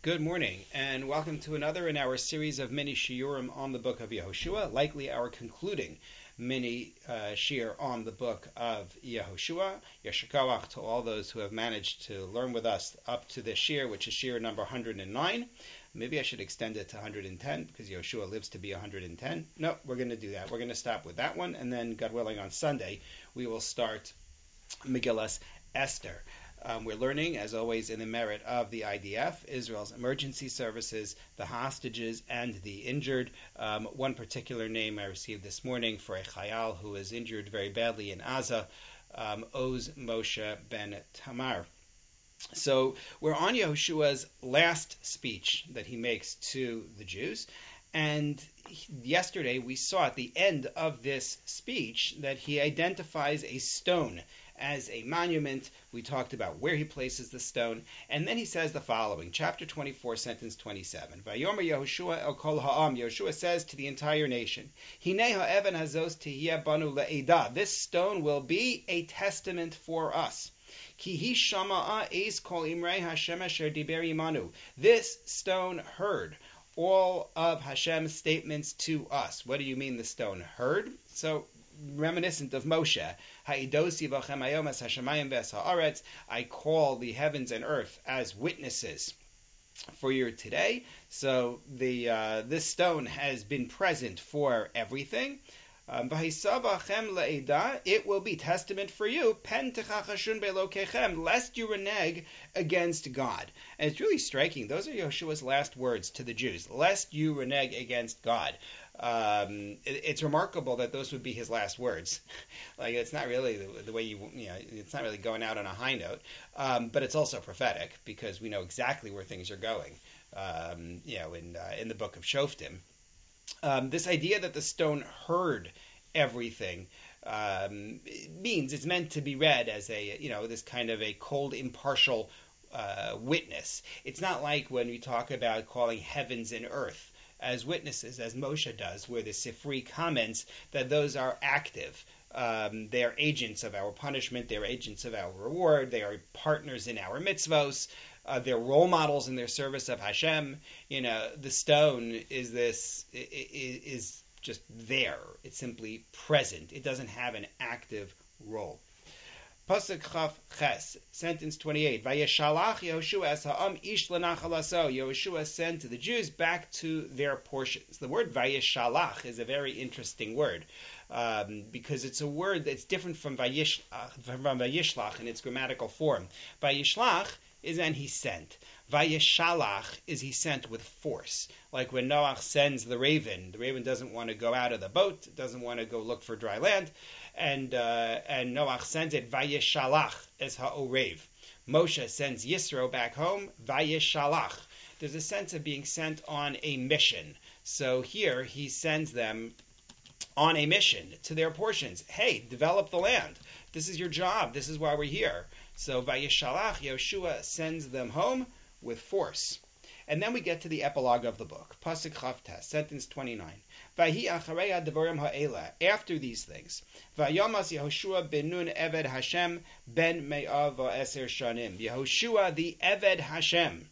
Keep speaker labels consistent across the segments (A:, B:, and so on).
A: Good morning, and welcome to another in our series of mini shiurim on the book of Yehoshua, likely our concluding mini uh, on the book of Yehoshua. Yeshakawach to all those who have managed to learn with us up to this shiur, which is shiur number 109. Maybe I should extend it to 110 because Yehoshua lives to be 110. No, we're going to do that. We're going to stop with that one, and then, God willing, on Sunday we will start Megillas Esther. Um, we're learning, as always, in the merit of the IDF, Israel's emergency services, the hostages, and the injured. Um, one particular name I received this morning for a Chayal who was injured very badly in Aza, um, Oz Moshe ben Tamar. So we're on Yehoshua's last speech that he makes to the Jews. And yesterday we saw at the end of this speech that he identifies a stone as a monument. We talked about where he places the stone. And then he says the following, chapter 24, sentence 27. Vayomer Yehoshua el kol ha'am. Yehoshua says to the entire nation. This stone will be a testament for us. Ki shama'a es kol. This stone heard all of Hashem's statements to us. What do you mean the stone heard? So reminiscent of Moshe. I call the heavens and earth as witnesses for your today. So the uh, this stone has been present for everything. Um, it will be testament for you, lest you renege against God. And it's really striking. Those are Yeshua's last words to the Jews, lest you renege against God um, it, it's remarkable that those would be his last words. like it's not really the, the, way you you know it's not really going out on a high note, um, but it's also prophetic because we know exactly where things are going. Um, you know, in uh, in the book of Shoftim, um, this idea that the stone heard everything um, means it's meant to be read as a you know this kind of a cold impartial uh, witness. It's not like when we talk about calling heavens and earth as witnesses, as Moshe does, where the Sifri comments that those are active. Um, they are agents of our punishment. They're agents of our reward. They are partners in our mitzvos. Uh, they're role models in their service of Hashem. You know, the stone is this is just there. It's simply present. It doesn't have an active role. Pasuk Chaf Ches, sentence 28. Vayeshalach Yehoshua ha'am ish lenachalaso. Yehoshua sent the Jews back to their portions. The word Vayeshalach is a very interesting word um, because it's a word that's different from Vayish, uh, from Vayishlach in its grammatical form. Vayishlach is and he sent. Vayeshalach is he sent with force. Like when Noach sends the raven, the raven doesn't want to go out of the boat, doesn't want to go look for dry land and uh, and Noach sends it Vayeshalach as ha'orev. Moshe sends Yisro back home Vayeshalach. There's a sense of being sent on a mission. So here he sends them on a mission to their portions. Hey, develop the land. This is your job. This is why we're here. So Vayeshalach, Yeshua sends them home with force. And then we get to the epilogue of the book, Pasuk Chaf Tes, sentence 29. After these things, Vayamas Yehoshua ben Nun Eved Hashem ben Me'av Eser Shanim. Yehoshua the Eved Hashem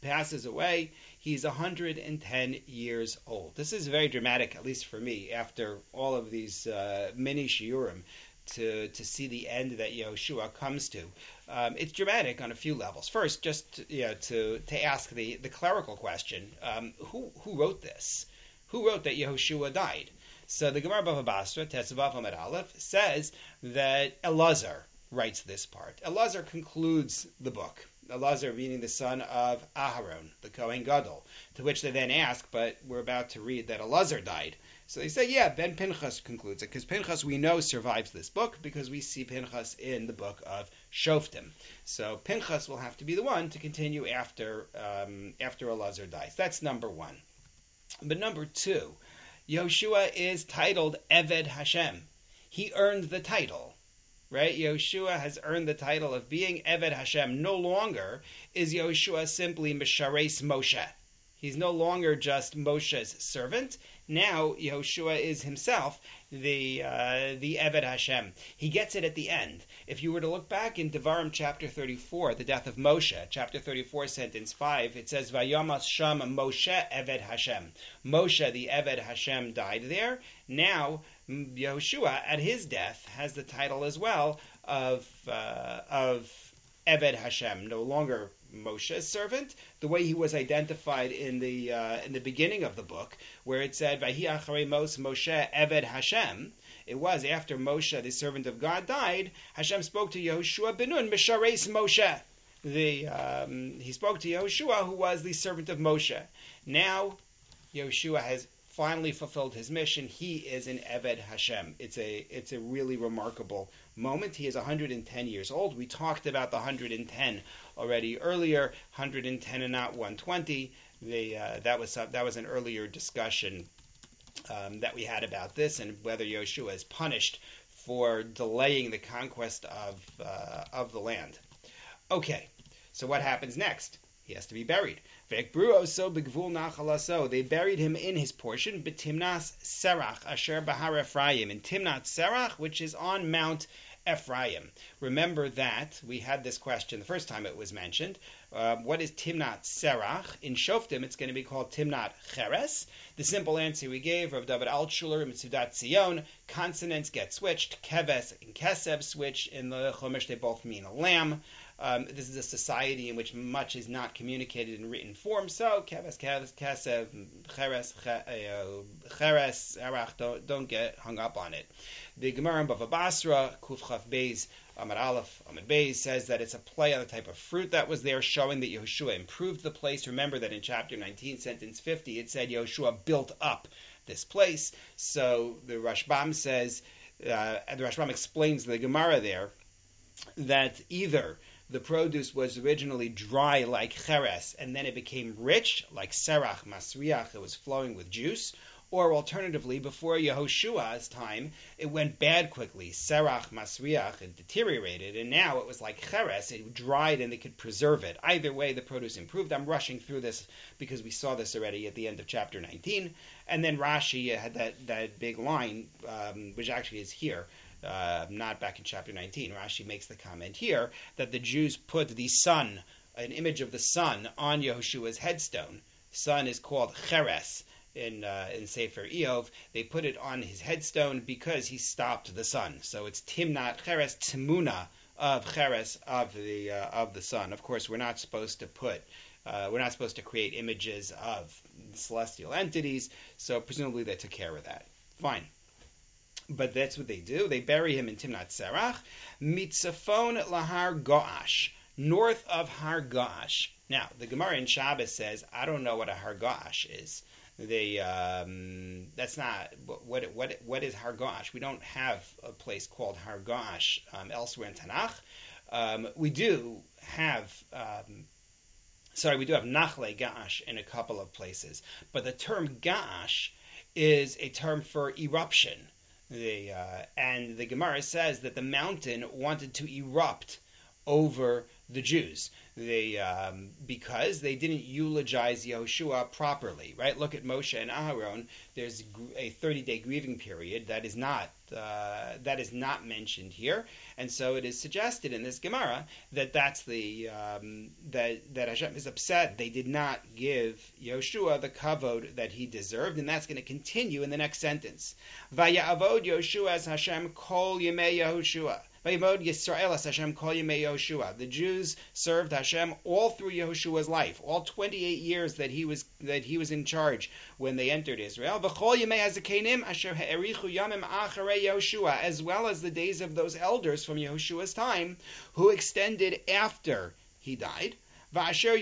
A: passes away. He's 110 years old. This is very dramatic, at least for me, after all of these uh, mini shiurim to, to see the end that Yehoshua comes to. Um, it's dramatic on a few levels. First, just you know, to to ask the, the clerical question: um, Who who wrote this? Who wrote that Yehoshua died? So the Gemara Bava Basra Tetzavav Amid Aleph says that Elazar writes this part. Elazar concludes the book. Elazar meaning the son of Aharon, the Kohen Gadol. To which they then ask, but we're about to read that Elazar died. So they say, yeah, then Pinchas concludes it, because Pinchas we know survives this book because we see Pinchas in the book of Shoftim. So Pinchas will have to be the one to continue after um, after Elazar dies. That's number one. But number two, Yoshua is titled Eved Hashem. He earned the title right? Yoshua has earned the title of being Eved Hashem. No longer is Yoshua simply Mishares Moshe. He's no longer just Moshe's servant. Now Yehoshua is himself the uh, the Eved Hashem. He gets it at the end. If you were to look back in Devarim chapter 34, the death of Moshe, chapter 34, sentence 5, it says, Vayamas Sham Moshe Eved Hashem. Moshe, the Eved Hashem, died there. Now Yehoshua, at his death, has the title as well of uh, of Eved Hashem, no longer Moshe's servant, the way he was identified in the uh, in the beginning of the book, where it said Vahi acharei Mos Moshe Eved Hashem. It was after Moshe, the servant of God, died. Hashem spoke to Yehoshua Benun Mishares Moshe. The um, he spoke to Yehoshua, who was the servant of Moshe. Now Yehoshua has finally fulfilled his mission. He is an Eved Hashem. It's a it's a really remarkable moment. He is 110 years old. We talked about the 110 already earlier. 110 and not 120. The uh, that was that was an earlier discussion um, that we had about this and whether Yoshua is punished for delaying the conquest of uh, of the land. Okay, so what happens next? He has to be buried. They buried him in his portion, Timnas Serach, Asher Bahar Ephraim, in Timnat Serach, which is on Mount Ephraim. Remember that we had this question the first time it was mentioned. Uh, what is Timnat Serach? In Shoftim, it's going to be called Timnat Cheres. The simple answer we gave of David Altshuler in Metzudat Zion, consonants get switched. Keves and Kesev switch. In the Chumash, they both mean a lamb. Um, this is a society in which much is not communicated in written form. So keves, keves, kesev, cheres, uh, cheres, erach, don't, don't get hung up on it. The Gemara in Bava Basra, Kuf Chaf Beis, Amad Aleph, Amad Beis says that it's a play on the type of fruit that was there, showing that Yehoshua improved the place. Remember that in chapter 19, sentence 50, it said Yehoshua built up this place. So the Rashbam says, uh, the Rashbam explains the Gemara there that either the produce was originally dry like cheres, and then it became rich like serach masriach. It was flowing with juice. Or alternatively, before Yehoshua's time, it went bad quickly. Serach masriach, it deteriorated, and now it was like cheres, it dried and they could preserve it. Either way, the produce improved. I'm rushing through this because we saw this already at the end of chapter 19. And then Rashi had that, that big line, um, which actually is here uh, not back in chapter 19. Rashi makes the comment here that the Jews put the sun, an image of the sun, on Yehoshua's headstone. Sun is called Cheres in uh, in Sefer Iyov. They put it on his headstone because he stopped the sun. So it's Timnat Cheres Timuna of Cheres of the uh, of the sun. Of course, we're not supposed to put. Uh, we're not supposed to create images of celestial entities, so presumably they took care of that. Fine but that's what they do. They bury him in Timnat Serach, mitzafon lahar goash, north of Har Goash. Now, the Gemara in Shabbos says, I don't know what a Har Goash is. They, um, that's not what what what is Har Goash. We don't have a place called Har Goash um, elsewhere in Tanakh. Um, we do have. Sorry, we do have Nachle Gash in a couple of places, but the term Gash is a term for eruption. The, uh, and the Gemara says that the mountain wanted to erupt over the Jews. They um, because they didn't eulogize Yehoshua properly, right? Look at Moshe and Aharon. There's a 30-day grieving period that is not uh, that is not mentioned here, and so it is suggested in this Gemara that that's the um, that that Hashem is upset they did not give Yehoshua the kavod that he deserved, and that's going to continue in the next sentence. Vaya avod Yehoshua as Hashem kol yemei Yehoshua. Yisrael The Jews served Hashem all through Yehoshua's life, all 28 years that he was that he was in charge when they entered Israel. As well as the days of those elders from Yehoshua's time who extended after he died. Who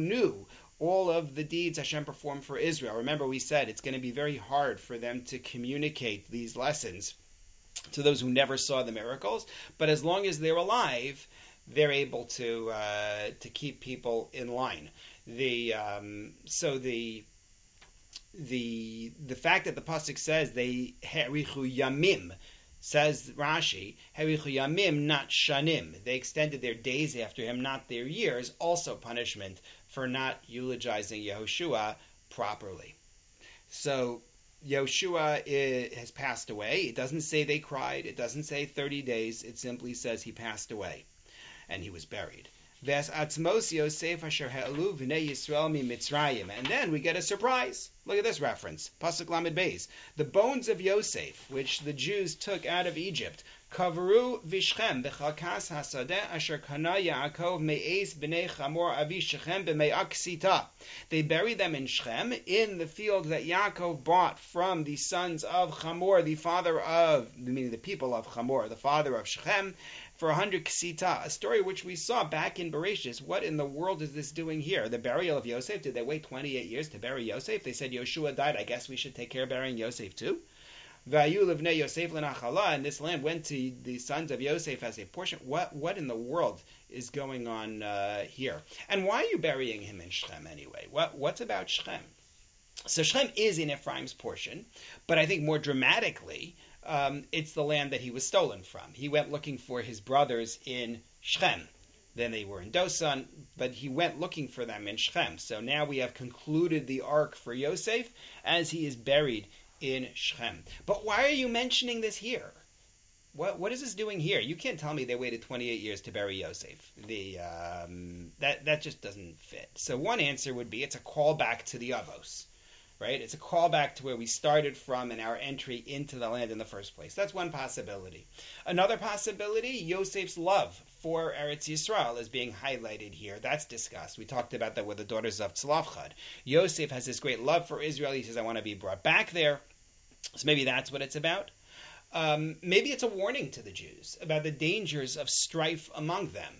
A: knew all of the deeds Hashem performed for Israel. Remember, we said it's going to be very hard for them to communicate these lessons to those who never saw the miracles. But as long as they're alive, they're able to uh, to keep people in line. The um, so the the the fact that the pasuk says they herichu yamim Says Rashi, Yamim, not shanim. They extended their days after him, not their years. Also punishment for not eulogizing Yehoshua properly. So Yehoshua eh, has passed away. It doesn't say they cried. It doesn't say 30 days. It simply says he passed away and he was buried. Ves atzmos Yosef asher ha'elu v'nei Yisrael mi Mitzrayim. And then we get a surprise. Look at this reference. Pasuk Lamed Beis. The bones of Yosef, which the Jews took out of Egypt, kavru vishchem b'chalkas hasadeh asher kana Yaakov me'ez b'nei chamor avi Shechem b'me'aksita. They buried them in Shechem, in the field that Yaakov bought from the sons of Chamor, the father of, meaning the people of Chamor, the father of Shechem, for a hundred ksita, a story which we saw back in Bereshit. What in the world is this doing here? The burial of Yosef? Did they wait 28 years to bury Yosef? They said Yoshua died. I guess we should take care of burying Yosef too. Yosef and this land went to the sons of Yosef as a portion. What what in the world is going on uh, here? And why are you burying him in Shechem anyway? What what's about Shechem? So Shechem is in Ephraim's portion, but I think more dramatically, um, it's the land that he was stolen from. He went looking for his brothers in Shechem. Then they were in Dosan, but he went looking for them in Shechem. So now we have concluded the arc for Yosef as he is buried in Shechem. But why are you mentioning this here? What what is this doing here? You can't tell me they waited 28 years to bury Yosef. The um, that that just doesn't fit. So one answer would be it's a callback to the Avos right? It's a callback to where we started from and our entry into the land in the first place. That's one possibility. Another possibility, Yosef's love for Eretz Yisrael is being highlighted here. That's discussed. We talked about that with the daughters of Tzlafchad. Yosef has this great love for Israel. He says, I want to be brought back there. So maybe that's what it's about. Um, maybe it's a warning to the Jews about the dangers of strife among them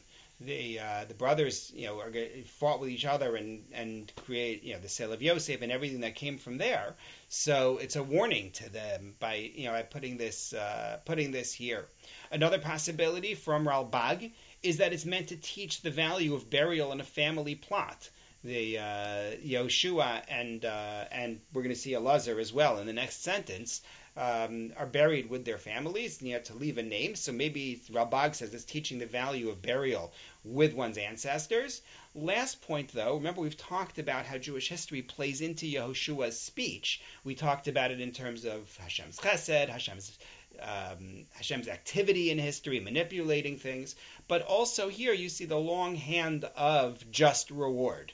A: the uh, the brothers, you know, are, fought with each other and and create, you know, the sale of Yosef and everything that came from there. So it's a warning to them by, you know, by putting this uh, putting this here. Another possibility from Ralbag is that it's meant to teach the value of burial in a family plot. The uh, Yoshua and uh, and we're going to see Elazar as well in the next sentence um, are buried with their families, and you know, to leave a name. So maybe Ralbag says it's teaching the value of burial with one's ancestors. Last point, though, remember we've talked about how Jewish history plays into Yehoshua's speech. We talked about it in terms of Hashem's chesed, Hashem's um, Hashem's activity in history, manipulating things, but also here you see the long hand of just reward.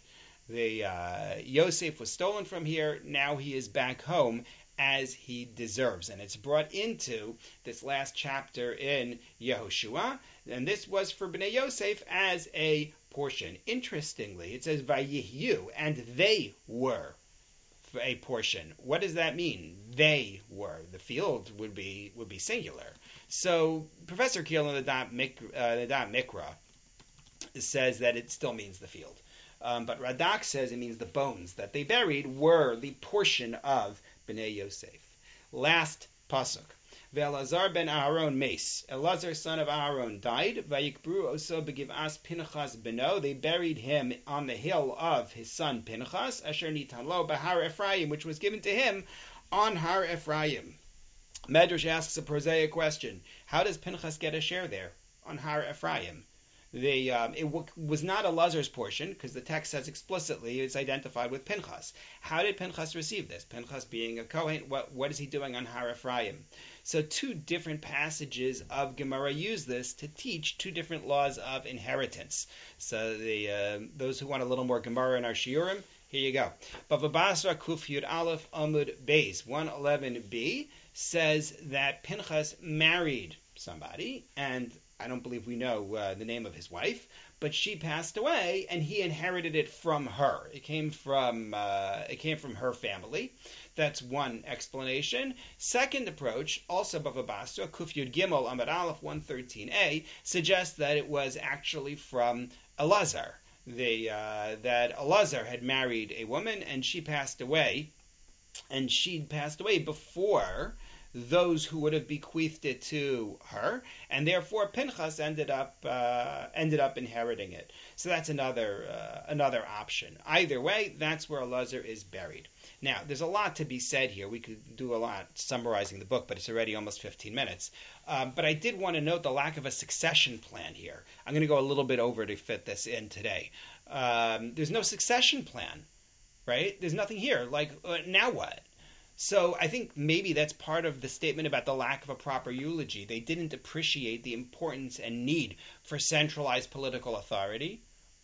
A: The uh, Yosef was stolen from here. Now he is back home, as he deserves. And it's brought into this last chapter in Yehoshua. And this was for Bnei Yosef as a portion. Interestingly, it says Vayihyu, and they were a portion. What does that mean? They were. The field would be would be singular. So Professor Kiel in the Mik, uh, the Da'at Mikra says that it still means the field. Um, but Radak says it means the bones that they buried were the portion of b'nei Yosef. Last pasuk. Ve'elazar ben Aaron mace. Elazar son of Aaron died. Vayikbru oso begivas Pinchas beno. They buried him on the hill of his son Pinchas. Asher nitan lo bahar Ephraim, which was given to him on Har Ephraim. Medrash asks a prosaic question: How does Pinchas get a share there on Har Ephraim? The um, it w- was not Elazar's portion because the text says explicitly it's identified with Pinchas. How did Pinchas receive this? Pinchas being a Kohen, what what is he doing on Har Ephraim? So two different passages of Gemara use this to teach two different laws of inheritance. So the uh, those who want a little more Gemara in our Shiurim, here you go. Bava Basra Kuf Aleph Amud Beis 111b says that Pinchas married somebody and I don't believe we know uh, the name of his wife, but she passed away, and he inherited it from her. It came from uh, it came from her family. That's one explanation. Second approach, also Bava Basra, Kufyud Gimel Amad Aleph 113a, suggests that it was actually from Elazar. The, uh, that Elazar had married a woman and she passed away, and she'd passed away before those who would have bequeathed it to her, and therefore Pinchas ended up uh, ended up inheriting it. So that's another uh, another option. Either way, that's where Elazar is buried. Now, there's a lot to be said here. We could do a lot summarizing the book, but it's already almost 15 minutes. Um, but I did want to note the lack of a succession plan here. I'm going to go a little bit over to fit this in today. Um, there's no succession plan, right? There's nothing here. Like, uh, now what? So I think maybe that's part of the statement about the lack of a proper eulogy. They didn't appreciate the importance and need for centralized political authority,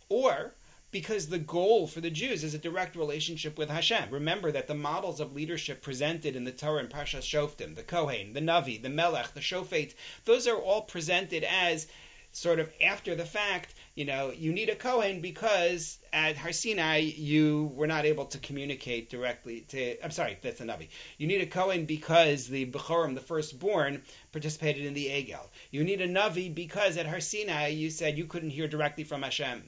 A: or because the goal for the Jews is a direct relationship with Hashem. Remember that the models of leadership presented in the Torah and Parshas Shoftim, the Kohen, the Navi, the Melech, the Shofet, those are all presented as sort of after the fact you know, you need a Kohen because at Har Sinai you were not able to communicate directly to. I'm sorry, that's a Navi. You need a Kohen because the Bechorim, the firstborn, participated in the Egel. You need a Navi because at Har Sinai you said you couldn't hear directly from Hashem.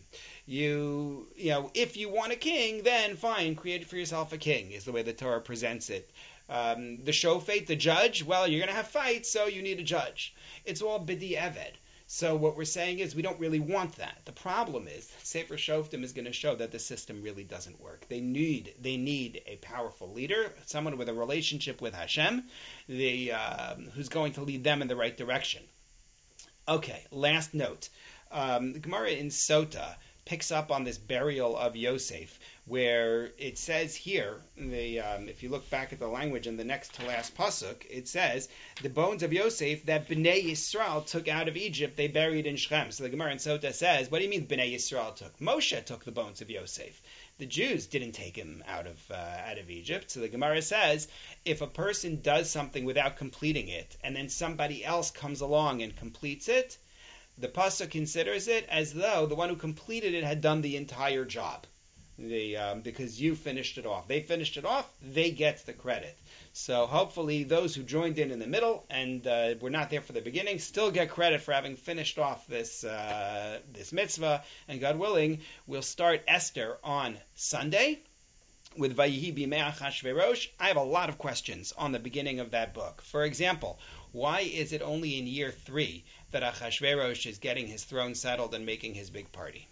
A: You, you know, if you want a king, then fine, create for yourself a king. Is the way the Torah presents it. Um, the shofet, the judge, well, you're going to have fights, so you need a judge. It's all bidi eved. So what we're saying is we don't really want that. The problem is Sefer Shoftim is going to show that the system really doesn't work. They need they need a powerful leader, someone with a relationship with Hashem, the um, who's going to lead them in the right direction. Okay, last note. Um, Gemara in Sota picks up on this burial of Yosef, where it says here, the um, if you look back at the language in the next to last pasuk, it says the bones of Yosef that Bnei Yisrael took out of Egypt, they buried in Shechem. So the Gemara in Sota says, what do you mean Bnei Yisrael took? Moshe took the bones of Yosef. The Jews didn't take him out of uh, out of Egypt. So the Gemara says, if a person does something without completing it, and then somebody else comes along and completes it, the pasuk considers it as though the one who completed it had done the entire job. The, um, because you finished it off. They finished it off, they get the credit. So hopefully those who joined in in the middle and uh, were not there for the beginning still get credit for having finished off this uh, this mitzvah. And God willing, we'll start Esther on Sunday with Vayihi Bimei Achashverosh. I have a lot of questions on the beginning of that book. For example, why is it only in year three that Achashverosh is getting his throne settled and making his big party?